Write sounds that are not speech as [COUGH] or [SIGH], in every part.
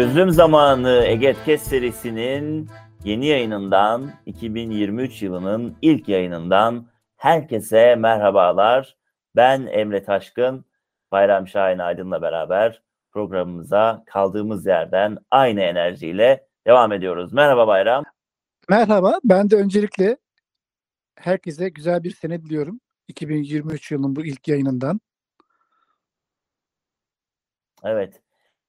Çözüm Zamanı Egetkes serisinin yeni yayınından 2023 yılının ilk yayınından herkese merhabalar. Ben Emre Taşkın, Bayram Şahin Aydın'la beraber programımıza kaldığımız yerden aynı enerjiyle devam ediyoruz. Merhaba Bayram. Merhaba, ben de öncelikle herkese güzel bir sene diliyorum. 2023 yılının bu ilk yayınından. Evet.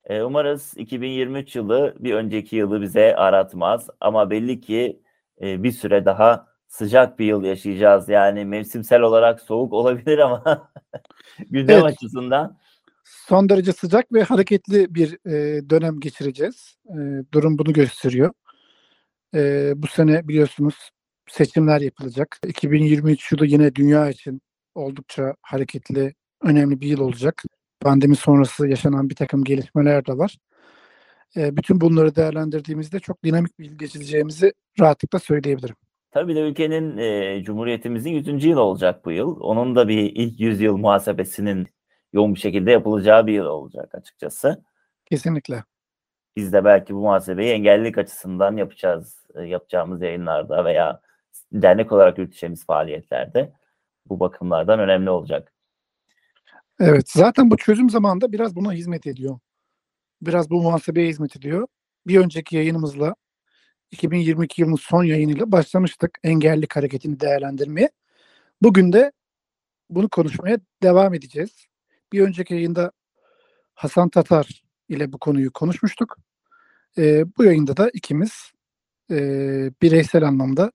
E, umarız 2023 yılı bir önceki yılı bize aratmaz ama belli ki e, bir süre daha sıcak bir yıl yaşayacağız. Yani mevsimsel olarak soğuk [LAUGHS] olabilir ama [LAUGHS] gündem Evet. açısından Son derece sıcak ve hareketli bir e, dönem geçireceğiz. E, durum bunu gösteriyor. E, bu sene biliyorsunuz seçimler yapılacak. 2023 yılı yine dünya için oldukça hareketli, önemli bir yıl olacak. Pandemi sonrası yaşanan bir takım gelişmeler de var. E, bütün bunları değerlendirdiğimizde çok dinamik bir yıl geçireceğimizi rahatlıkla söyleyebilirim. tabii de ülkenin e, Cumhuriyetimizin 100. yılı olacak bu yıl. Onun da bir ilk 100 yıl muhasebesinin yoğun bir şekilde yapılacağı bir yıl olacak açıkçası. Kesinlikle. Biz de belki bu muhasebeyi engellilik açısından yapacağız. e, Yapacağımız yayınlarda veya dernek olarak yürüteceğimiz faaliyetlerde bu bakımlardan önemli olacak. Evet, zaten bu çözüm zamanında biraz buna hizmet ediyor. Biraz bu muhasebeye hizmet ediyor. Bir önceki yayınımızla 2022 yılının son yayınıyla başlamıştık engellilik hareketini değerlendirmeye. Bugün de bunu konuşmaya devam edeceğiz. Bir önceki yayında Hasan Tatar ile bu konuyu konuşmuştuk. Ee, bu yayında da ikimiz e, bireysel anlamda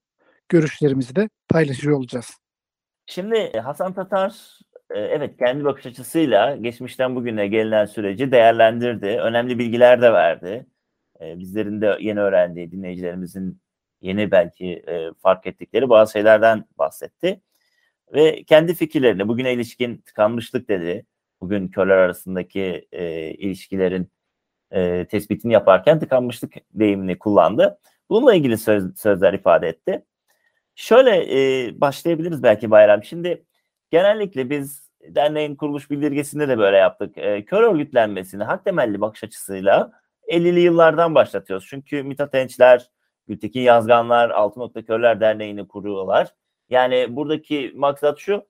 görüşlerimizi de paylaşıyor olacağız. Şimdi e, Hasan Tatar e, evet kendi bakış açısıyla geçmişten bugüne gelinen süreci değerlendirdi. Önemli bilgiler de verdi. E, Bizlerin de yeni öğrendiği, dinleyicilerimizin yeni belki e, fark ettikleri bazı şeylerden bahsetti. Ve kendi fikirlerini bugüne ilişkin tıkanmışlık dedi. Bugün körler arasındaki e, ilişkilerin e, tespitini yaparken tıkanmışlık deyimini kullandı. Bununla ilgili söz, sözler ifade etti. Şöyle başlayabiliriz belki Bayram. Şimdi genellikle biz derneğin kuruluş bildirgesinde de böyle yaptık. E, kör örgütlenmesini hak temelli bakış açısıyla 50'li yıllardan başlatıyoruz. Çünkü Mithat Ençler, Gültekin Yazganlar, Altı Nokta Körler Derneği'ni kuruyorlar. Yani buradaki maksat şu,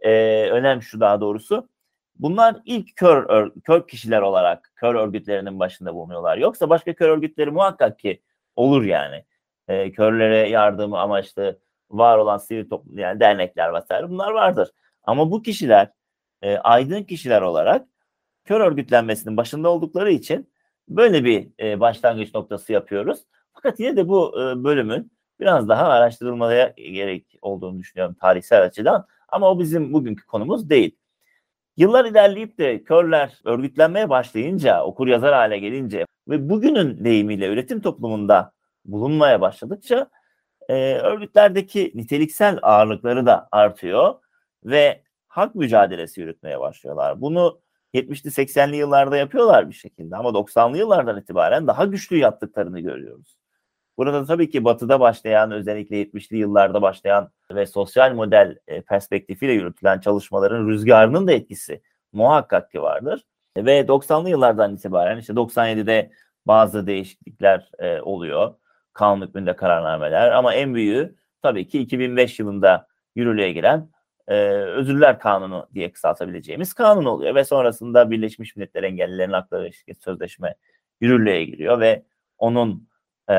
e, önem şu daha doğrusu. Bunlar ilk kör, ör- kör kişiler olarak kör örgütlerinin başında bulunuyorlar. Yoksa başka kör örgütleri muhakkak ki olur yani. E, körlere yardımı amaçlı var olan sivil toplum yani dernekler vesaire bunlar vardır. Ama bu kişiler e, aydın kişiler olarak kör örgütlenmesinin başında oldukları için böyle bir e, başlangıç noktası yapıyoruz. Fakat yine de bu e, bölümün biraz daha araştırılmaya gerek olduğunu düşünüyorum tarihsel açıdan. Ama o bizim bugünkü konumuz değil. Yıllar ilerleyip de körler örgütlenmeye başlayınca, okur yazar hale gelince ve bugünün deyimiyle üretim toplumunda bulunmaya başladıkça e, örgütlerdeki niteliksel ağırlıkları da artıyor ve hak mücadelesi yürütmeye başlıyorlar. Bunu 70'li 80'li yıllarda yapıyorlar bir şekilde ama 90'lı yıllardan itibaren daha güçlü yaptıklarını görüyoruz. Burada tabii ki batıda başlayan özellikle 70'li yıllarda başlayan ve sosyal model e, perspektifiyle yürütülen çalışmaların rüzgarının da etkisi muhakkak ki vardır. Ve 90'lı yıllardan itibaren işte 97'de bazı değişiklikler e, oluyor. Kanun hükmünde kararnameler ama en büyüğü tabii ki 2005 yılında yürürlüğe giren e, Özürler Kanunu diye kısaltabileceğimiz kanun oluyor ve sonrasında Birleşmiş Milletler Engellilerin Hakları İlişkin Sözleşme yürürlüğe giriyor ve onun e,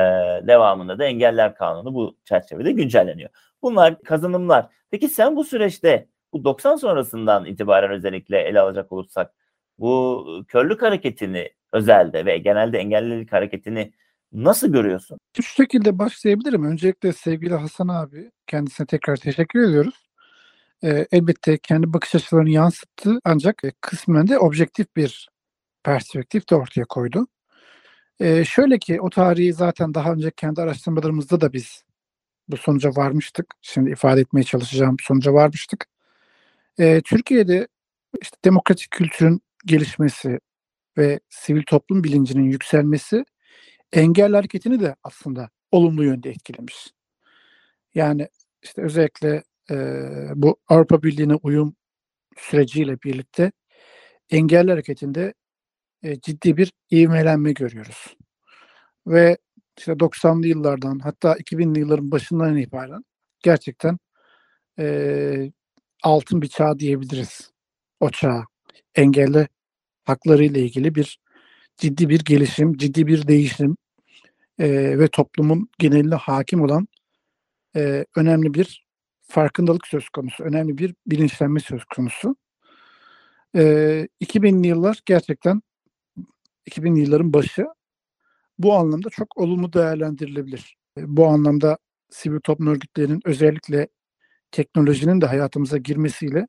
devamında da Engeller Kanunu bu çerçevede güncelleniyor. Bunlar kazanımlar. Peki sen bu süreçte bu 90 sonrasından itibaren özellikle ele alacak olursak bu körlük hareketini özelde ve genelde engellilik hareketini nasıl görüyorsun? Şu şekilde başlayabilirim. Öncelikle sevgili Hasan abi kendisine tekrar teşekkür ediyoruz. Ee, elbette kendi bakış açılarını yansıttı ancak e, kısmen de objektif bir perspektif de ortaya koydu. Ee, şöyle ki o tarihi zaten daha önce kendi araştırmalarımızda da biz bu sonuca varmıştık. Şimdi ifade etmeye çalışacağım sonuca varmıştık. Ee, Türkiye'de işte demokratik kültürün gelişmesi ve sivil toplum bilincinin yükselmesi engel hareketini de aslında olumlu yönde etkilemiş. Yani işte özellikle e, bu Avrupa Birliği'ne uyum süreciyle birlikte engelli hareketinde e, ciddi bir ivmelenme görüyoruz. Ve işte 90'lı yıllardan hatta 2000'li yılların başından itibaren gerçekten e, altın bir çağ diyebiliriz. O çağ. Engelli hakları ile ilgili bir ciddi bir gelişim, ciddi bir değişim e, ve toplumun geneline hakim olan e, önemli bir farkındalık söz konusu, önemli bir bilinçlenme söz konusu. E, 2000'li yıllar gerçekten 2000'li yılların başı bu anlamda çok olumlu değerlendirilebilir. E, Bu anlamda sivil toplum örgütlerinin özellikle teknolojinin de hayatımıza girmesiyle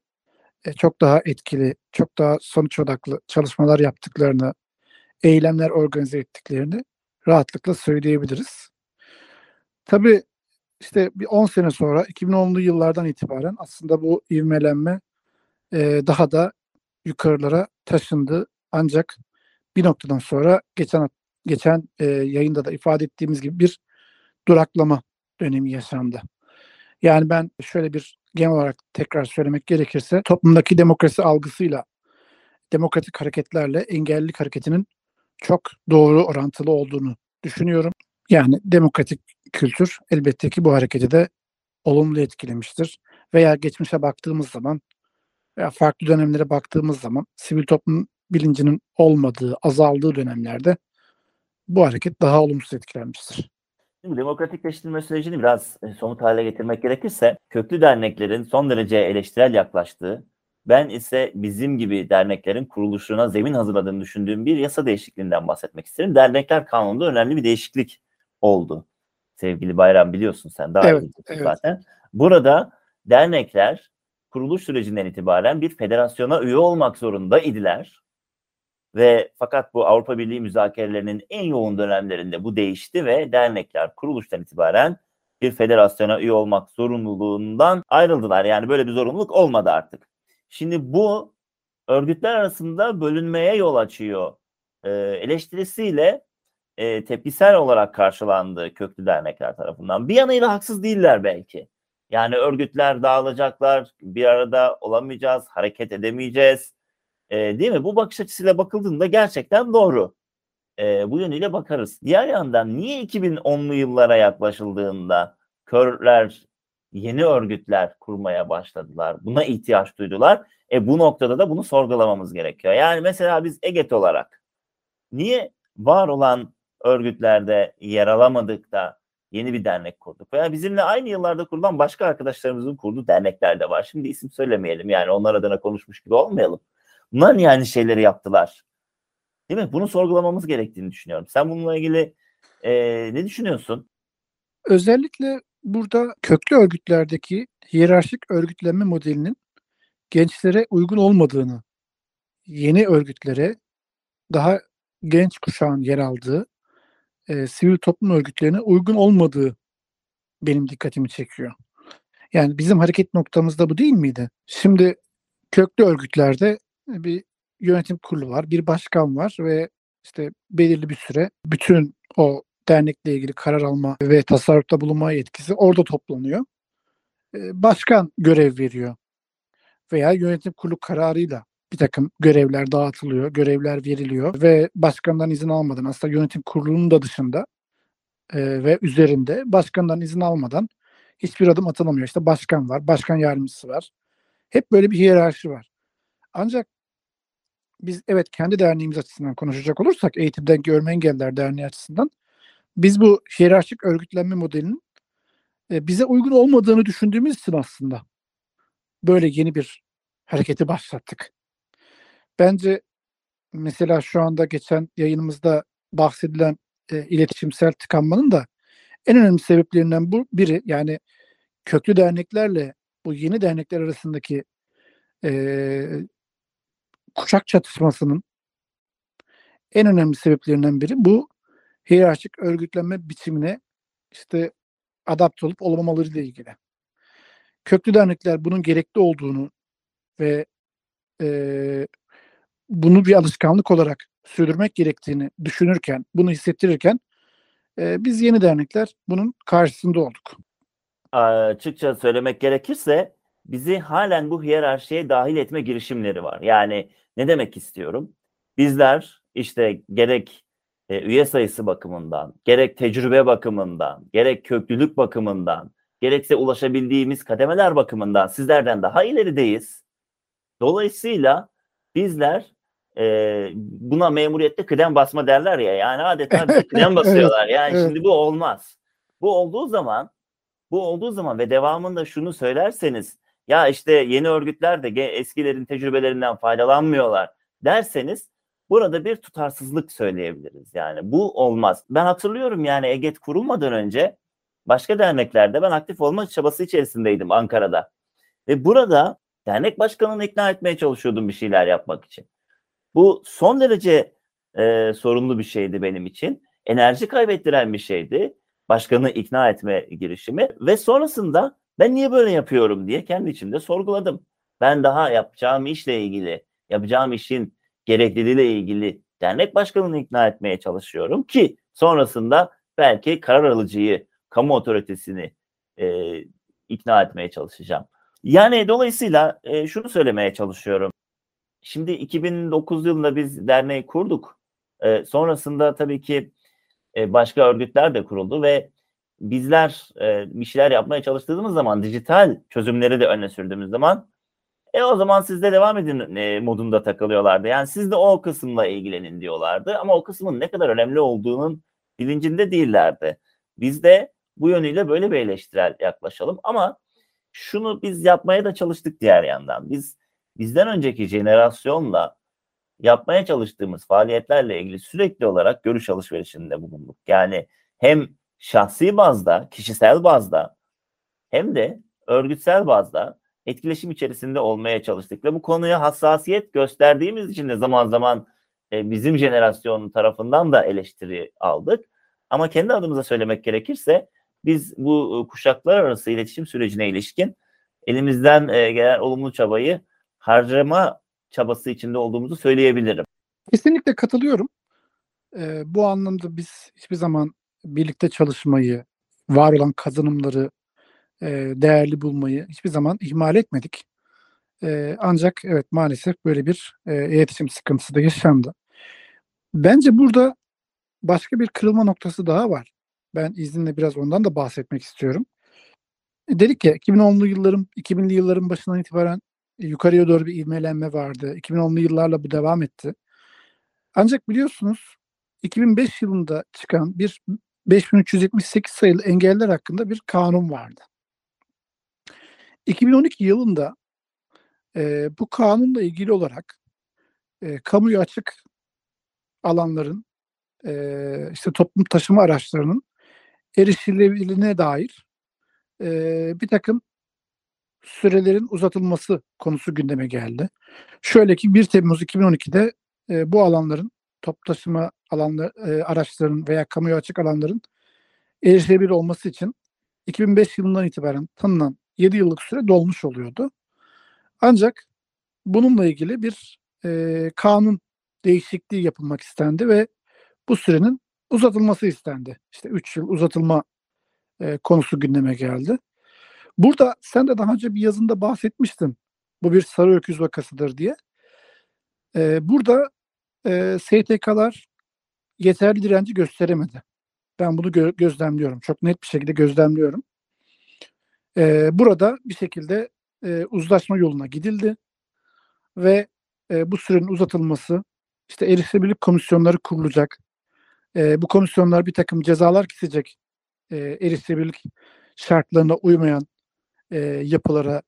e, çok daha etkili, çok daha sonuç odaklı çalışmalar yaptıklarını, eylemler organize ettiklerini rahatlıkla söyleyebiliriz. Tabii işte bir 10 sene sonra 2010'lu yıllardan itibaren aslında bu ivmelenme e, daha da yukarılara taşındı. Ancak bir noktadan sonra geçen geçen e, yayında da ifade ettiğimiz gibi bir duraklama dönemi yaşandı. Yani ben şöyle bir genel olarak tekrar söylemek gerekirse toplumdaki demokrasi algısıyla demokratik hareketlerle engellilik hareketinin çok doğru orantılı olduğunu düşünüyorum. Yani demokratik kültür elbette ki bu hareketi de olumlu etkilemiştir. Veya geçmişe baktığımız zaman veya farklı dönemlere baktığımız zaman sivil toplum bilincinin olmadığı, azaldığı dönemlerde bu hareket daha olumsuz etkilenmiştir. Şimdi demokratikleştirme sürecini biraz e, somut hale getirmek gerekirse köklü derneklerin son derece eleştirel yaklaştığı, ben ise bizim gibi derneklerin kuruluşuna zemin hazırladığını düşündüğüm bir yasa değişikliğinden bahsetmek isterim. Dernekler kanununda önemli bir değişiklik oldu. Sevgili Bayram biliyorsun sen daha iyi Evet, evet. zaten. Burada dernekler kuruluş sürecinden itibaren bir federasyona üye olmak zorunda idiler. Ve fakat bu Avrupa Birliği müzakerelerinin en yoğun dönemlerinde bu değişti ve dernekler kuruluştan itibaren bir federasyona üye olmak zorunluluğundan ayrıldılar. Yani böyle bir zorunluluk olmadı artık. Şimdi bu örgütler arasında bölünmeye yol açıyor e, eleştirisiyle e, tepkisel olarak karşılandı köklü dernekler tarafından. Bir yanıyla haksız değiller belki. Yani örgütler dağılacaklar, bir arada olamayacağız, hareket edemeyeceğiz. E, değil mi? Bu bakış açısıyla bakıldığında gerçekten doğru. E, bu yönüyle bakarız. Diğer yandan niye 2010'lu yıllara yaklaşıldığında körler yeni örgütler kurmaya başladılar? Buna ihtiyaç duydular. E bu noktada da bunu sorgulamamız gerekiyor. Yani mesela biz EGET olarak niye var olan örgütlerde yer alamadık da yeni bir dernek kurduk? Veya bizimle aynı yıllarda kurulan başka arkadaşlarımızın kurduğu dernekler de var. Şimdi isim söylemeyelim yani onlar adına konuşmuş gibi olmayalım. Bunlar niye aynı şeyleri yaptılar? Değil mi? Bunu sorgulamamız gerektiğini düşünüyorum. Sen bununla ilgili e, ne düşünüyorsun? Özellikle burada köklü örgütlerdeki hiyerarşik örgütlenme modelinin gençlere uygun olmadığını, yeni örgütlere daha genç kuşağın yer aldığı e, sivil toplum örgütlerine uygun olmadığı benim dikkatimi çekiyor. Yani bizim hareket noktamızda bu değil miydi? Şimdi köklü örgütlerde bir yönetim kurulu var, bir başkan var ve işte belirli bir süre bütün o dernekle ilgili karar alma ve tasarrufta bulunma yetkisi orada toplanıyor. Ee, Başkan görev veriyor veya yönetim kurulu kararıyla bir takım görevler dağıtılıyor, görevler veriliyor ve başkandan izin almadan aslında yönetim kurulunun da dışında e, ve üzerinde başkandan izin almadan hiçbir adım atılamıyor. İşte başkan var, başkan yardımcısı var. Hep böyle bir hiyerarşi var. Ancak biz evet kendi derneğimiz açısından konuşacak olursak Eğitimden Görme Engelliler Derneği açısından biz bu hiyerarşik örgütlenme modelinin e, bize uygun olmadığını düşündüğümüz için aslında böyle yeni bir hareketi başlattık. Bence mesela şu anda geçen yayınımızda bahsedilen e, iletişimsel tıkanmanın da en önemli sebeplerinden bu biri yani köklü derneklerle bu yeni dernekler arasındaki e, kuşak çatışmasının en önemli sebeplerinden biri bu hiyerarşik örgütlenme biçimine işte adapte olup olmamaları ile ilgili. Köklü dernekler bunun gerekli olduğunu ve e, bunu bir alışkanlık olarak sürdürmek gerektiğini düşünürken, bunu hissettirirken e, biz yeni dernekler bunun karşısında olduk. Açıkça söylemek gerekirse bizi halen bu hiyerarşiye dahil etme girişimleri var. Yani ne demek istiyorum? Bizler işte gerek e, üye sayısı bakımından, gerek tecrübe bakımından, gerek köklülük bakımından, gerekse ulaşabildiğimiz kademeler bakımından sizlerden daha ilerideyiz. Dolayısıyla bizler e, buna memuriyette kıdem basma derler ya yani adeta bize [LAUGHS] kıdem basıyorlar. Yani şimdi bu olmaz. Bu olduğu zaman bu olduğu zaman ve devamında şunu söylerseniz ya işte yeni örgütler de eskilerin tecrübelerinden faydalanmıyorlar derseniz burada bir tutarsızlık söyleyebiliriz. Yani bu olmaz. Ben hatırlıyorum yani EGET kurulmadan önce başka derneklerde ben aktif olma çabası içerisindeydim Ankara'da. Ve burada dernek başkanını ikna etmeye çalışıyordum bir şeyler yapmak için. Bu son derece e, sorunlu bir şeydi benim için. Enerji kaybettiren bir şeydi. Başkanı ikna etme girişimi ve sonrasında ben niye böyle yapıyorum diye kendi içimde sorguladım. Ben daha yapacağım işle ilgili, yapacağım işin gerekliliğiyle ilgili dernek başkanını ikna etmeye çalışıyorum ki sonrasında belki karar alıcıyı, kamu otoritesini e, ikna etmeye çalışacağım. Yani dolayısıyla e, şunu söylemeye çalışıyorum. Şimdi 2009 yılında biz derneği kurduk. E, sonrasında tabii ki e, başka örgütler de kuruldu ve bizler e, bir şeyler yapmaya çalıştığımız zaman dijital çözümleri de öne sürdüğümüz zaman e o zaman siz de devam edin e, modunda takılıyorlardı. Yani siz de o kısımla ilgilenin diyorlardı ama o kısmın ne kadar önemli olduğunun bilincinde değillerdi. Biz de bu yönüyle böyle bir eleştirel yaklaşalım ama şunu biz yapmaya da çalıştık diğer yandan. Biz bizden önceki jenerasyonla yapmaya çalıştığımız faaliyetlerle ilgili sürekli olarak görüş alışverişinde bulunduk. Yani hem şahsi bazda, kişisel bazda hem de örgütsel bazda etkileşim içerisinde olmaya çalıştık ve bu konuya hassasiyet gösterdiğimiz için de zaman zaman e, bizim jenerasyonun tarafından da eleştiri aldık. Ama kendi adımıza söylemek gerekirse biz bu e, kuşaklar arası iletişim sürecine ilişkin elimizden e, gelen olumlu çabayı harcama çabası içinde olduğumuzu söyleyebilirim. Kesinlikle katılıyorum. Ee, bu anlamda biz hiçbir zaman birlikte çalışmayı, var olan kazanımları e, değerli bulmayı hiçbir zaman ihmal etmedik. E, ancak evet maalesef böyle bir e, iletişim sıkıntısı da yaşandı. Bence burada başka bir kırılma noktası daha var. Ben izninle biraz ondan da bahsetmek istiyorum. Dedik ya 2010'lu yılların, 2000'li yılların başından itibaren yukarıya doğru bir ivmelenme vardı. 2010'lu yıllarla bu devam etti. Ancak biliyorsunuz 2005 yılında çıkan bir 5378 sayılı engeller hakkında bir kanun vardı. 2012 yılında e, bu kanunla ilgili olarak e, kamuya açık alanların e, işte toplum taşıma araçlarının erişilebilirliğine dair e, bir takım sürelerin uzatılması konusu gündeme geldi. Şöyle ki 1 Temmuz 2012'de e, bu alanların top taşıma alanları, e, araçların veya kamuya açık alanların erişilebilir olması için 2005 yılından itibaren tanınan 7 yıllık süre dolmuş oluyordu. Ancak bununla ilgili bir e, kanun değişikliği yapılmak istendi ve bu sürenin uzatılması istendi. İşte 3 yıl uzatılma e, konusu gündeme geldi. Burada sen de daha önce bir yazında bahsetmiştin. Bu bir sarı öküz vakasıdır diye. E, burada e, STK'lar yeterli direnci gösteremedi. Ben bunu gö- gözlemliyorum. Çok net bir şekilde gözlemliyorum. E, burada bir şekilde e, uzlaşma yoluna gidildi ve e, bu sürenin uzatılması, işte erişilebilirlik komisyonları kurulacak. E, bu komisyonlar bir takım cezalar kesecek e, erişilebilirlik şartlarına uymayan e, yapılara,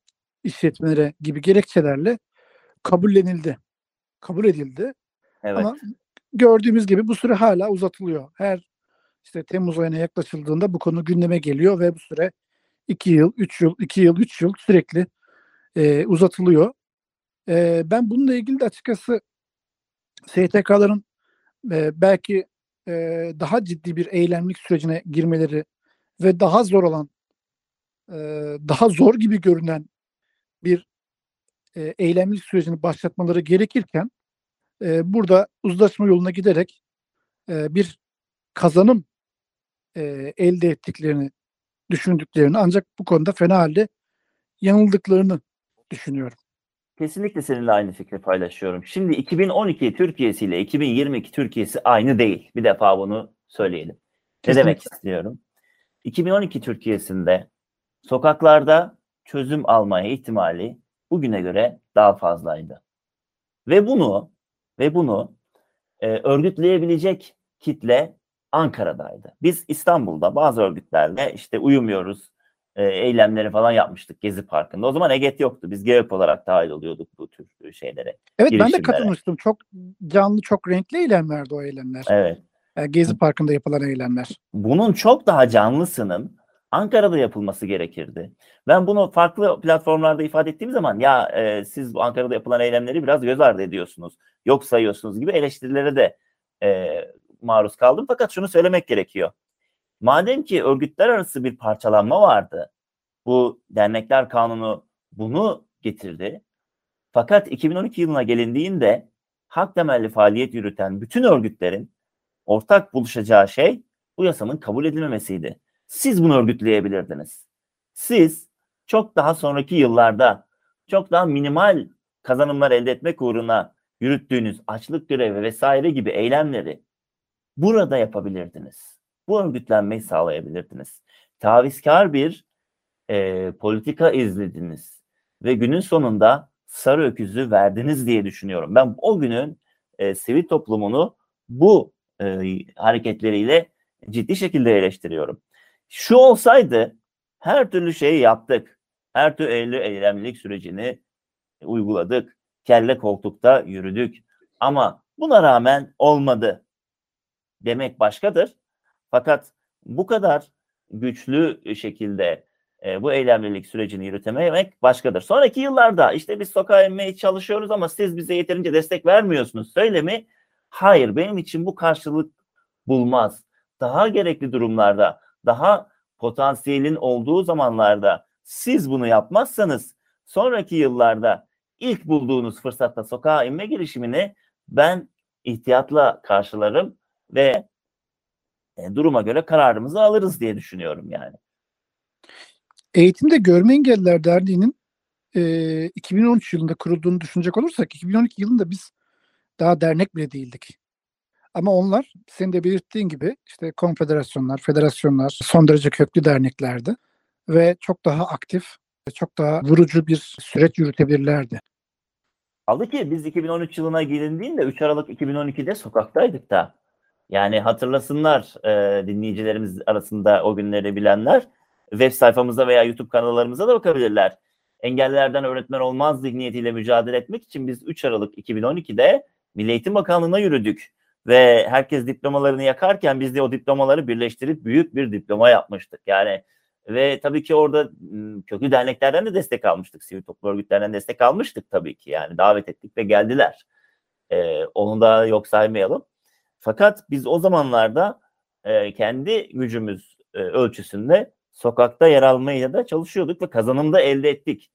işletmelere gibi gerekçelerle kabullenildi. Kabul edildi. Evet. Ama gördüğümüz gibi bu süre hala uzatılıyor. Her işte Temmuz ayına yaklaşıldığında bu konu gündeme geliyor ve bu süre 2 yıl, 3 yıl, 2 yıl, 3 yıl sürekli e, uzatılıyor. E, ben bununla ilgili de açıkçası STK'ların e, belki e, daha ciddi bir eylemlik sürecine girmeleri ve daha zor olan e, daha zor gibi görünen bir e, eylemlik sürecini başlatmaları gerekirken e, burada uzlaşma yoluna giderek e, bir kazanım e, elde ettiklerini düşündüklerini ancak bu konuda fena halde yanıldıklarını düşünüyorum. Kesinlikle seninle aynı fikri paylaşıyorum. Şimdi 2012 Türkiye'si ile 2022 Türkiye'si aynı değil. Bir defa bunu söyleyelim. Ne Kesinlikle. demek istiyorum? 2012 Türkiye'sinde sokaklarda çözüm almaya ihtimali bugüne göre daha fazlaydı. Ve bunu ve bunu e, örgütleyebilecek kitle Ankara'daydı. Biz İstanbul'da bazı örgütlerle işte uyumuyoruz, e, eylemleri falan yapmıştık Gezi Parkı'nda. O zaman EGET yoktu. Biz GEOP olarak dahil oluyorduk bu tür şeylere. Evet ben de katılmıştım. Çok canlı, çok renkli eylemlerdi o eylemler. Evet. Yani Gezi Parkı'nda yapılan eylemler. bunun çok daha canlısının Ankara'da yapılması gerekirdi. Ben bunu farklı platformlarda ifade ettiğim zaman ya e, siz bu Ankara'da yapılan eylemleri biraz göz ardı ediyorsunuz, yok sayıyorsunuz gibi eleştirilere de e, maruz kaldım. Fakat şunu söylemek gerekiyor. Madem ki örgütler arası bir parçalanma vardı, bu dernekler kanunu bunu getirdi. Fakat 2012 yılına gelindiğinde hak temelli faaliyet yürüten bütün örgütlerin ortak buluşacağı şey bu yasanın kabul edilmemesiydi. Siz bunu örgütleyebilirdiniz. Siz çok daha sonraki yıllarda çok daha minimal kazanımlar elde etmek uğruna yürüttüğünüz açlık grevi vesaire gibi eylemleri burada yapabilirdiniz. Bu örgütlenmeyi sağlayabilirdiniz. Tavizkar bir e, politika izlediniz ve günün sonunda sarı öküzü verdiniz diye düşünüyorum. Ben o günün e, sivil toplumunu bu e, hareketleriyle ciddi şekilde eleştiriyorum. Şu olsaydı her türlü şeyi yaptık. Her türlü eylemlilik sürecini uyguladık. Kelle koltukta yürüdük. Ama buna rağmen olmadı demek başkadır. Fakat bu kadar güçlü şekilde e, bu eylemlilik sürecini yürütememek başkadır. Sonraki yıllarda işte biz sokağa inmeye çalışıyoruz ama siz bize yeterince destek vermiyorsunuz söylemi hayır benim için bu karşılık bulmaz. Daha gerekli durumlarda, daha potansiyelin olduğu zamanlarda siz bunu yapmazsanız sonraki yıllarda ilk bulduğunuz fırsatta sokağa inme girişimini ben ihtiyatla karşılarım ve e, duruma göre kararımızı alırız diye düşünüyorum yani. Eğitimde Görme Engelliler Derneği'nin e, 2013 yılında kurulduğunu düşünecek olursak 2012 yılında biz daha dernek bile değildik. Ama onlar senin de belirttiğin gibi işte konfederasyonlar, federasyonlar son derece köklü derneklerdi ve çok daha aktif, çok daha vurucu bir süreç yürütebilirlerdi. Kaldı ki biz 2013 yılına gelindiğinde 3 Aralık 2012'de sokaktaydık da. Yani hatırlasınlar e, dinleyicilerimiz arasında o günleri bilenler web sayfamıza veya YouTube kanallarımıza da bakabilirler. Engellilerden öğretmen olmaz zihniyetiyle mücadele etmek için biz 3 Aralık 2012'de Milli Eğitim Bakanlığı'na yürüdük. Ve herkes diplomalarını yakarken biz de o diplomaları birleştirip büyük bir diploma yapmıştık. Yani ve tabii ki orada köklü derneklerden de destek almıştık. Sivil toplum örgütlerinden destek almıştık tabii ki. Yani davet ettik ve geldiler. Ee, onu da yok saymayalım. Fakat biz o zamanlarda e, kendi gücümüz e, ölçüsünde sokakta yer almaya da çalışıyorduk ve kazanımda elde ettik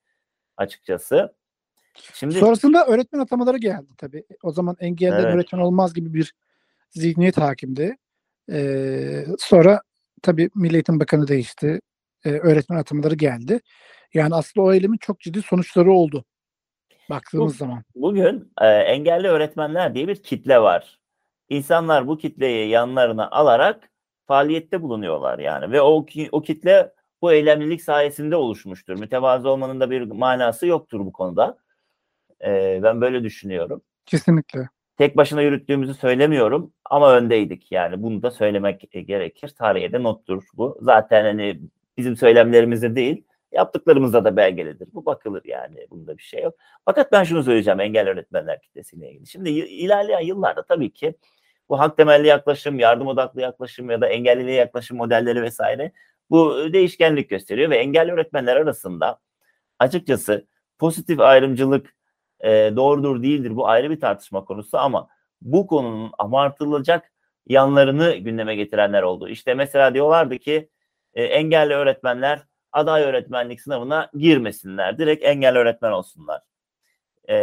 açıkçası. Şimdi sonrasında öğretmen atamaları geldi tabii. O zaman engelli evet. öğretmen olmaz gibi bir zihniyet hakimdi. Ee, sonra tabii Milli Eğitim Bakanı değişti. Ee, öğretmen atamaları geldi. Yani aslında o eylemin çok ciddi sonuçları oldu. Baktığımız Bu, zaman. Bugün e, engelli öğretmenler diye bir kitle var. İnsanlar bu kitleyi yanlarına alarak faaliyette bulunuyorlar yani ve o o kitle bu eylemlilik sayesinde oluşmuştur. Mütevazı olmanın da bir manası yoktur bu konuda. Ee, ben böyle düşünüyorum. Kesinlikle. Tek başına yürüttüğümüzü söylemiyorum ama öndeydik yani bunu da söylemek gerekir. Tarihe de nottur bu. Zaten hani bizim söylemlerimizde değil yaptıklarımızda da belgelidir. Bu bakılır yani bunda bir şey yok. Fakat ben şunu söyleyeceğim engel öğretmenler kitlesiyle ilgili. Şimdi ilerleyen yıllarda tabii ki bu hak temelli yaklaşım, yardım odaklı yaklaşım ya da engelliliğe yaklaşım modelleri vesaire bu değişkenlik gösteriyor ve engelli öğretmenler arasında açıkçası pozitif ayrımcılık e, doğrudur değildir bu ayrı bir tartışma konusu ama bu konunun abartılacak yanlarını gündeme getirenler oldu. İşte mesela diyorlardı ki e, engelli öğretmenler aday öğretmenlik sınavına girmesinler. Direkt engelli öğretmen olsunlar. E,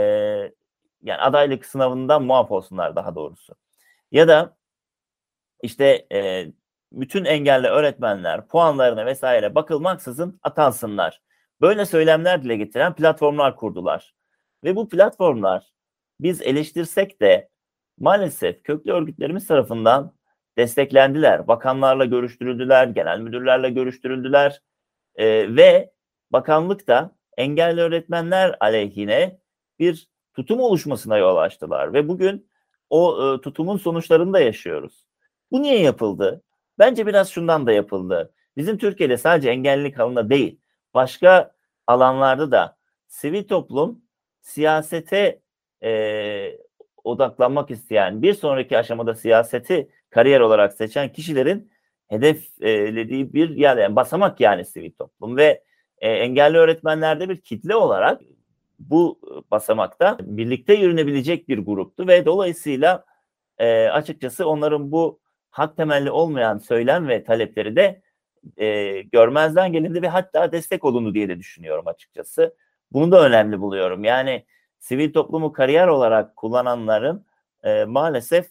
yani adaylık sınavından muaf olsunlar daha doğrusu. Ya da işte e, bütün engelli öğretmenler puanlarına vesaire bakılmaksızın atansınlar. Böyle söylemler dile getiren platformlar kurdular. Ve bu platformlar biz eleştirsek de maalesef köklü örgütlerimiz tarafından desteklendiler. Bakanlarla görüştürüldüler, genel müdürlerle görüştürüldüler e, ve bakanlık da engelli öğretmenler aleyhine bir tutum oluşmasına yol açtılar ve bugün o e, tutumun sonuçlarını da yaşıyoruz. Bu niye yapıldı? Bence biraz şundan da yapıldı. Bizim Türkiye'de sadece engellilik alanında değil, başka alanlarda da sivil toplum siyasete e, odaklanmak isteyen, bir sonraki aşamada siyaseti kariyer olarak seçen kişilerin hedeflediği bir yer, yani basamak yani sivil toplum ve e, engelli öğretmenlerde bir kitle olarak bu basamakta birlikte yürünebilecek bir gruptu ve dolayısıyla e, açıkçası onların bu hak temelli olmayan söylem ve talepleri de e, görmezden gelindi ve hatta destek olundu diye de düşünüyorum açıkçası. Bunu da önemli buluyorum. Yani sivil toplumu kariyer olarak kullananların e, maalesef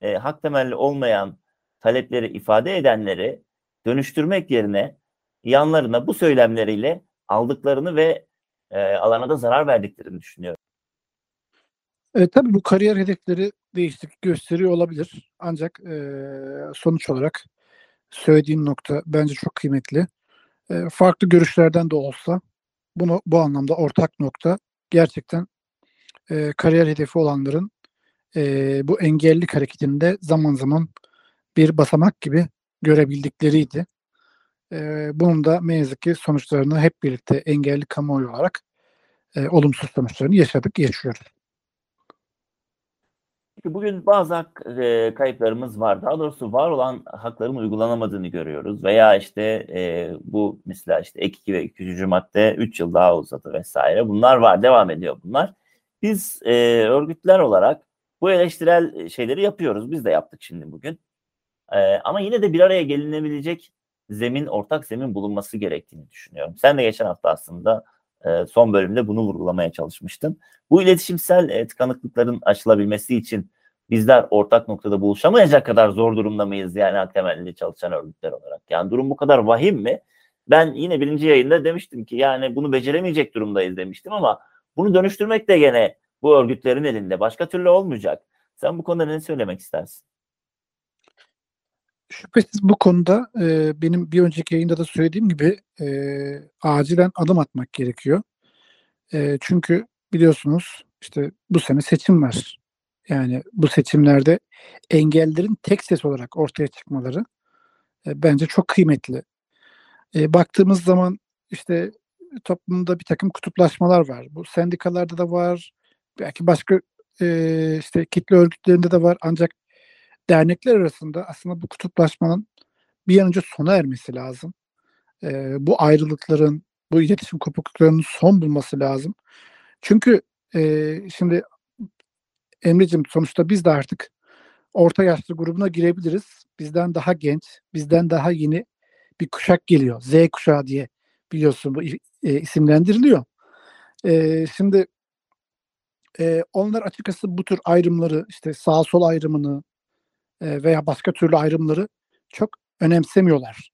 e, hak temelli olmayan talepleri ifade edenleri dönüştürmek yerine yanlarına bu söylemleriyle aldıklarını ve e, alana da zarar verdiklerini düşünüyorum. E, tabii bu kariyer hedefleri değişiklik gösteriyor olabilir. Ancak e, sonuç olarak söylediğim nokta bence çok kıymetli. E, farklı görüşlerden de olsa bunu bu anlamda ortak nokta gerçekten e, kariyer hedefi olanların e, bu engellilik hareketinde zaman zaman bir basamak gibi görebildikleriydi. E, bunun da ne yazık ki sonuçlarını hep birlikte engelli kamuoyu olarak e, olumsuz sonuçlarını yaşadık, yaşıyoruz. Bugün bazı hak e, kayıplarımız var. Daha doğrusu var olan hakların uygulanamadığını görüyoruz. Veya işte e, bu mesela işte ek 2 ve 2. madde 3 yıl daha uzadı vesaire. Bunlar var, devam ediyor bunlar. Biz e, örgütler olarak bu eleştirel şeyleri yapıyoruz. Biz de yaptık şimdi bugün. E, ama yine de bir araya gelinebilecek zemin, ortak zemin bulunması gerektiğini düşünüyorum. Sen de geçen hafta aslında e, son bölümde bunu vurgulamaya çalışmıştın. Bu iletişimsel e, tıkanıklıkların aşılabilmesi için bizler ortak noktada buluşamayacak kadar zor durumda mıyız yani hak temelli çalışan örgütler olarak? Yani durum bu kadar vahim mi? Ben yine birinci yayında demiştim ki yani bunu beceremeyecek durumdayız demiştim ama bunu dönüştürmek de gene bu örgütlerin elinde. Başka türlü olmayacak. Sen bu konuda ne söylemek istersin? Şüphesiz bu konuda e, benim bir önceki yayında da söylediğim gibi e, acilen adım atmak gerekiyor. E, çünkü biliyorsunuz işte bu sene seçim var. Yani bu seçimlerde engellerin tek ses olarak ortaya çıkmaları e, bence çok kıymetli. E, baktığımız zaman işte toplumda bir takım kutuplaşmalar var. Bu sendikalarda da var. Belki başka e, işte kitle örgütlerinde de var. Ancak dernekler arasında aslında bu kutuplaşmanın bir an önce sona ermesi lazım. E, bu ayrılıkların, bu iletişim kopukluklarının son bulması lazım. Çünkü e, şimdi Emre'cim sonuçta biz de artık orta yaşlı grubuna girebiliriz. Bizden daha genç, bizden daha yeni bir kuşak geliyor. Z kuşağı diye biliyorsun bu e, isimlendiriliyor. E, şimdi e, onlar açıkçası bu tür ayrımları işte sağ sol ayrımını e, veya başka türlü ayrımları çok önemsemiyorlar.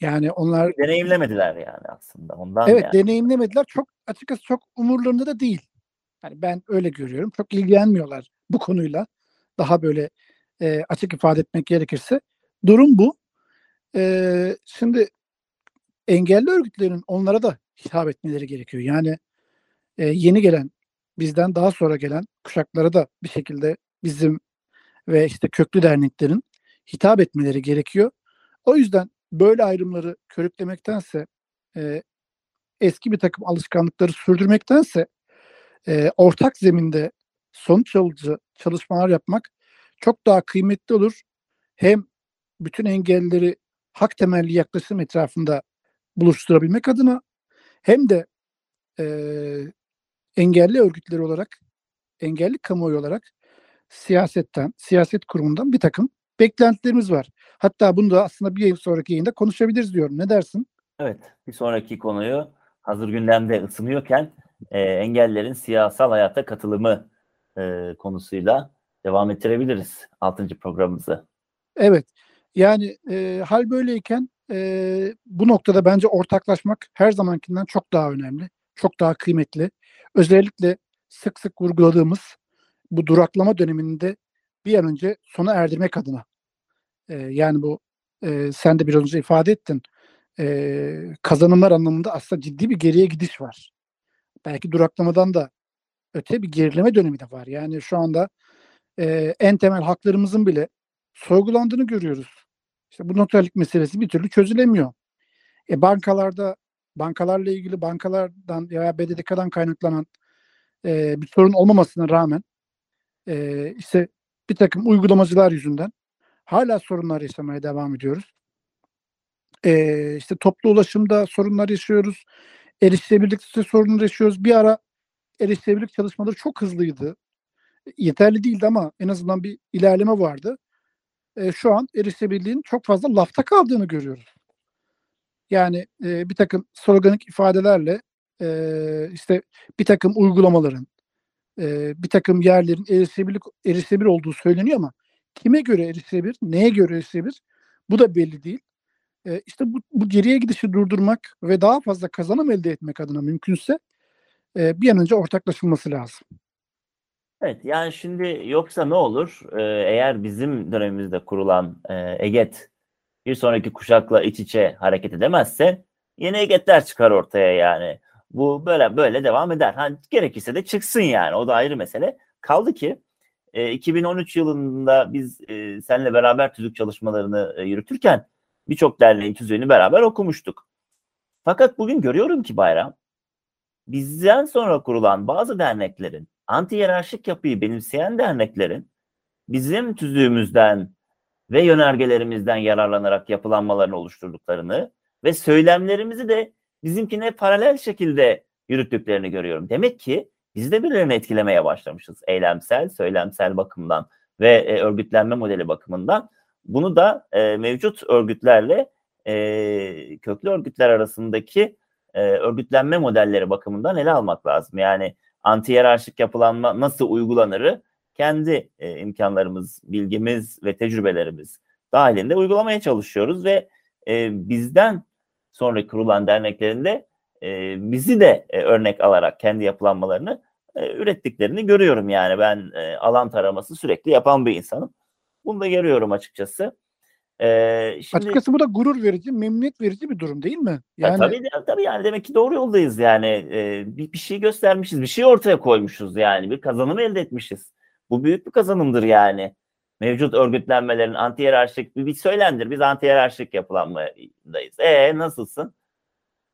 Yani onlar deneyimlemediler yani aslında ondan. Evet, yani. deneyimlemediler. Çok açıkçası çok umurlarında da değil. Yani ben öyle görüyorum. Çok ilgilenmiyorlar bu konuyla. Daha böyle e, açık ifade etmek gerekirse durum bu. E, şimdi engelli örgütlerin onlara da hitap etmeleri gerekiyor. Yani e, yeni gelen bizden daha sonra gelen kuşaklara da bir şekilde bizim ve işte köklü derneklerin hitap etmeleri gerekiyor. O yüzden böyle ayrımları körüklemektense e, eski bir takım alışkanlıkları sürdürmektense e, ortak zeminde sonuç alıcı çalışmalar yapmak çok daha kıymetli olur. Hem bütün engelleri hak temelli yaklaşım etrafında buluşturabilmek adına hem de e, engelli örgütleri olarak, engelli kamuoyu olarak siyasetten, siyaset kurumundan bir takım beklentilerimiz var. Hatta bunu da aslında bir sonraki yayında konuşabiliriz diyorum. Ne dersin? Evet, bir sonraki konuyu hazır gündemde ısınıyorken e, engellerin siyasal hayata katılımı e, konusuyla devam ettirebiliriz 6. programımızı. Evet. Yani e, hal böyleyken e, bu noktada bence ortaklaşmak her zamankinden çok daha önemli. Çok daha kıymetli. Özellikle sık sık vurguladığımız bu duraklama döneminde bir an önce sona erdirmek adına. E, yani bu e, sen de biraz önce ifade ettin. E, kazanımlar anlamında aslında ciddi bir geriye gidiş var. Belki duraklamadan da öte bir gerileme dönemi de var. Yani şu anda e, en temel haklarımızın bile sorgulandığını görüyoruz. İşte bu noterlik meselesi bir türlü çözülemiyor. E, bankalarda bankalarla ilgili bankalardan veya BDDK'dan kaynaklanan e, bir sorun olmamasına rağmen e, işte bir takım uygulamacılar yüzünden hala sorunlar yaşamaya devam ediyoruz. E, işte toplu ulaşımda sorunlar yaşıyoruz. Erişilebilirlikte sorunlar yaşıyoruz. Bir ara erişilebilirlik çalışmaları çok hızlıydı. Yeterli değildi ama en azından bir ilerleme vardı. E, şu an erişilebilirliğin çok fazla lafta kaldığını görüyoruz. Yani e, bir takım sloganik ifadelerle e, işte bir takım uygulamaların, e, bir takım yerlerin erişilebilir, erişilebilir olduğu söyleniyor ama kime göre erişilebilir, neye göre erişilebilir bu da belli değil. E, işte bu, bu geriye gidişi durdurmak ve daha fazla kazanım elde etmek adına mümkünse e, bir an önce ortaklaşılması lazım. Evet yani şimdi yoksa ne olur Ee, eğer bizim dönemimizde kurulan e, EGET bir sonraki kuşakla iç içe hareket edemezse yeni EGET'ler çıkar ortaya yani. Bu böyle böyle devam eder. Ha, gerekirse de çıksın yani o da ayrı mesele. Kaldı ki e, 2013 yılında biz e, seninle beraber tüzük çalışmalarını e, yürütürken birçok derneğin tüzüğünü beraber okumuştuk. Fakat bugün görüyorum ki Bayram bizden sonra kurulan bazı derneklerin anti hiyerarşik yapıyı benimseyen derneklerin bizim tüzüğümüzden ve yönergelerimizden yararlanarak yapılanmalarını oluşturduklarını ve söylemlerimizi de bizimkine paralel şekilde yürüttüklerini görüyorum. Demek ki biz de birilerini etkilemeye başlamışız eylemsel, söylemsel bakımdan ve e, örgütlenme modeli bakımından. Bunu da e, mevcut örgütlerle e, köklü örgütler arasındaki e, örgütlenme modelleri bakımından ele almak lazım. Yani anti hiyerarşik yapılanma nasıl uygulanırı kendi e, imkanlarımız, bilgimiz ve tecrübelerimiz dahilinde uygulamaya çalışıyoruz ve e, bizden sonra kurulan derneklerin de e, bizi de e, örnek alarak kendi yapılanmalarını e, ürettiklerini görüyorum yani ben e, alan taraması sürekli yapan bir insanım. Bunu da görüyorum açıkçası. E, şimdi, Açıkçası bu da gurur verici, memnuniyet verici bir durum değil mi? yani, tabii, tabii yani demek ki doğru yoldayız yani e, bir, bir şey göstermişiz, bir şey ortaya koymuşuz yani bir kazanım elde etmişiz. Bu büyük bir kazanımdır yani. Mevcut örgütlenmelerin anti hiyerarşik bir, bir söylendir. Biz anti hiyerarşik yapılanmadayız. E nasılsın?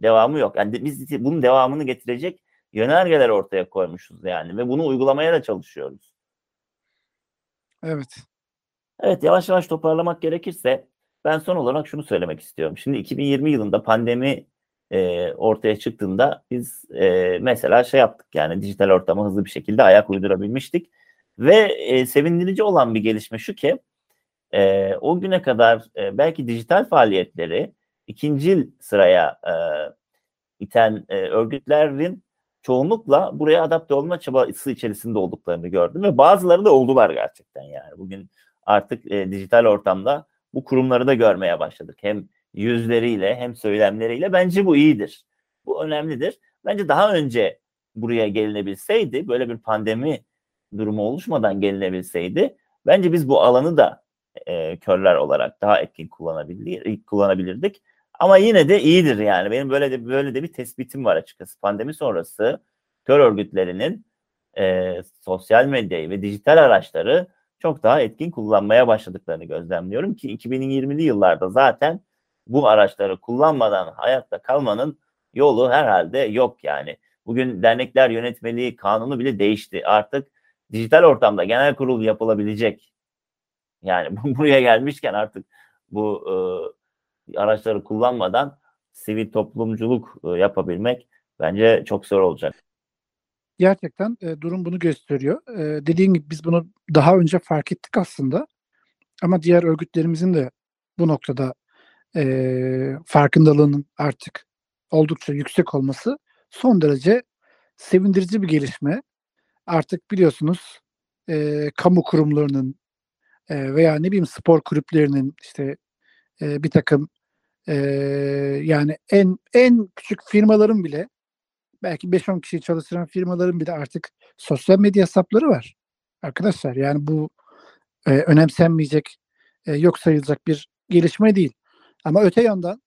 Devamı yok. Yani biz bunun devamını getirecek yönergeler ortaya koymuşuz yani ve bunu uygulamaya da çalışıyoruz. Evet. Evet yavaş yavaş toparlamak gerekirse ben son olarak şunu söylemek istiyorum. Şimdi 2020 yılında pandemi e, ortaya çıktığında biz e, mesela şey yaptık yani dijital ortama hızlı bir şekilde ayak uydurabilmiştik. Ve e, sevindirici olan bir gelişme şu ki e, o güne kadar e, belki dijital faaliyetleri ikinci sıraya e, iten e, örgütlerin çoğunlukla buraya adapte olma çabası içerisinde olduklarını gördüm ve bazıları da oldular gerçekten yani. Bugün artık e, dijital ortamda bu kurumları da görmeye başladık. Hem yüzleriyle hem söylemleriyle bence bu iyidir. Bu önemlidir. Bence daha önce buraya gelinebilseydi böyle bir pandemi durumu oluşmadan gelinebilseydi bence biz bu alanı da e, körler olarak daha etkin kullanabilir, kullanabilirdik. Ama yine de iyidir yani. Benim böyle de böyle de bir tespitim var açıkçası. Pandemi sonrası kör örgütlerinin e, sosyal medyayı ve dijital araçları çok daha etkin kullanmaya başladıklarını gözlemliyorum ki 2020'li yıllarda zaten bu araçları kullanmadan hayatta kalmanın yolu herhalde yok yani. Bugün dernekler yönetmeliği kanunu bile değişti. Artık dijital ortamda genel kurul yapılabilecek. Yani [LAUGHS] buraya gelmişken artık bu e, araçları kullanmadan sivil toplumculuk e, yapabilmek bence çok zor olacak. Gerçekten e, durum bunu gösteriyor. E, dediğin gibi biz bunu daha önce fark ettik aslında. ama diğer örgütlerimizin de bu noktada e, farkındalığının artık oldukça yüksek olması son derece sevindirici bir gelişme. Artık biliyorsunuz e, kamu kurumlarının e, veya ne bileyim spor kulüplerinin işte e, bir takım e, yani en en küçük firmaların bile belki 5-10 kişi çalıştıran firmaların bile artık sosyal medya hesapları var. Arkadaşlar yani bu e, önemsenmeyecek, e, yok sayılacak bir gelişme değil. Ama öte yandan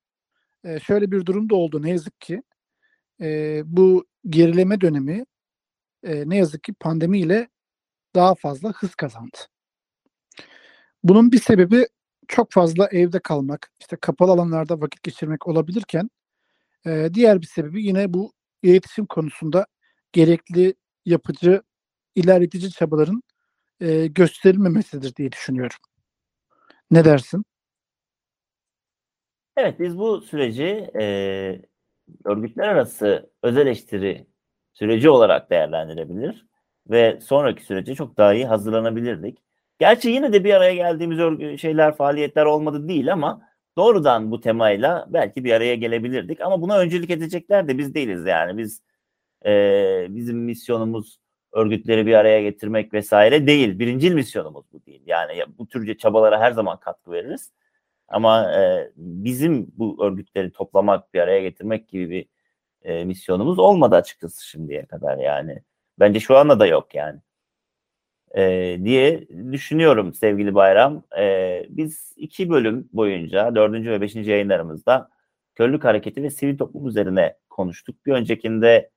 e, şöyle bir durum da oldu ne yazık ki. E, bu gerileme dönemi e, ne yazık ki pandemiyle daha fazla hız kazandı. Bunun bir sebebi çok fazla evde kalmak, işte kapalı alanlarda vakit geçirmek olabilirken e, diğer bir sebebi yine bu iletişim konusunda gerekli yapıcı, ilerletici çabaların e, gösterilmemesidir diye düşünüyorum. Ne dersin? Evet biz bu süreci e, örgütler arası öz eleştiri süreci olarak değerlendirebilir ve sonraki sürece çok daha iyi hazırlanabilirdik. Gerçi yine de bir araya geldiğimiz şeyler, faaliyetler olmadı değil ama doğrudan bu temayla belki bir araya gelebilirdik. Ama buna öncülük edecekler de biz değiliz yani. Biz e, bizim misyonumuz örgütleri bir araya getirmek vesaire değil. Birincil misyonumuz bu değil. Yani ya, bu türce çabalara her zaman katkı veririz. Ama e, bizim bu örgütleri toplamak, bir araya getirmek gibi bir e, misyonumuz olmadı açıkçası şimdiye kadar yani. Bence şu anda da yok yani. E, diye düşünüyorum sevgili Bayram. E, biz iki bölüm boyunca dördüncü ve beşinci yayınlarımızda körlük hareketi ve sivil toplum üzerine konuştuk. Bir öncekinde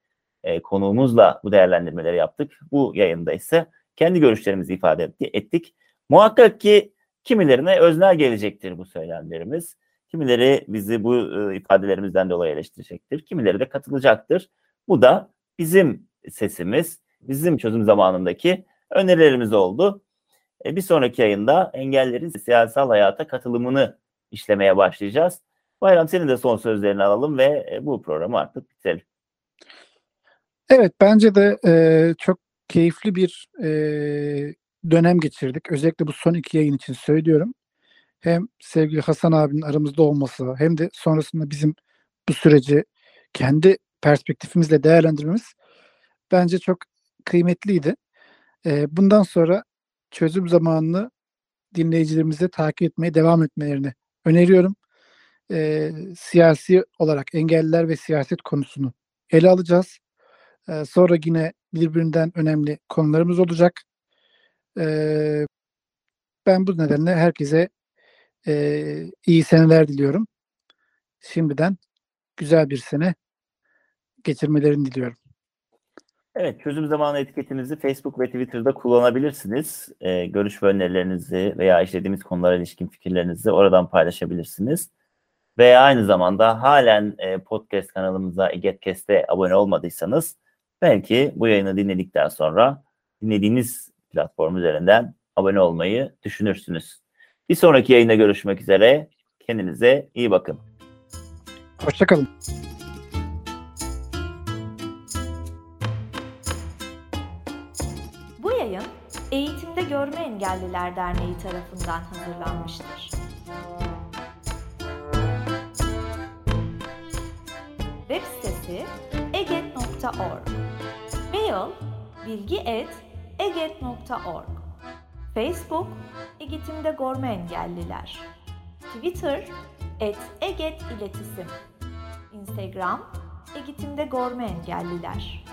e, konuğumuzla bu değerlendirmeleri yaptık. Bu yayında ise kendi görüşlerimizi ifade ettik. Muhakkak ki kimilerine öznel gelecektir bu söylemlerimiz. Kimileri bizi bu e, ifadelerimizden dolayı eleştirecektir. Kimileri de katılacaktır. Bu da bizim sesimiz, bizim çözüm zamanındaki önerilerimiz oldu. E, bir sonraki yayında engellerin siyasal hayata katılımını işlemeye başlayacağız. Bayram senin de son sözlerini alalım ve e, bu programı artık bitirelim. Evet bence de e, çok keyifli bir e, dönem geçirdik. Özellikle bu son iki yayın için söylüyorum. Hem sevgili Hasan abinin aramızda olması hem de sonrasında bizim bu süreci kendi perspektifimizle değerlendirmemiz bence çok kıymetliydi. Bundan sonra çözüm zamanını dinleyicilerimize takip etmeye devam etmelerini öneriyorum. Siyasi olarak engelliler ve siyaset konusunu ele alacağız. Sonra yine birbirinden önemli konularımız olacak. Ben bu nedenle herkese e, iyi seneler diliyorum. Şimdiden güzel bir sene geçirmelerini diliyorum. Evet, çözüm zamanı etiketinizi Facebook ve Twitter'da kullanabilirsiniz. Ee, görüş ve önerilerinizi veya işlediğimiz konulara ilişkin fikirlerinizi oradan paylaşabilirsiniz. Veya aynı zamanda halen e, podcast kanalımıza Egetkest'e abone olmadıysanız belki bu yayını dinledikten sonra dinlediğiniz platform üzerinden abone olmayı düşünürsünüz. Bir sonraki yayında görüşmek üzere. Kendinize iyi bakın. Hoşçakalın. Bu yayın Eğitimde Görme Engelliler Derneği tarafından hazırlanmıştır. Web sitesi eget.org Mail bilgi.eget.org Facebook Eğitimde Görme Engelliler. Twitter et Eget İletisim. Instagram Eğitimde Görme Engelliler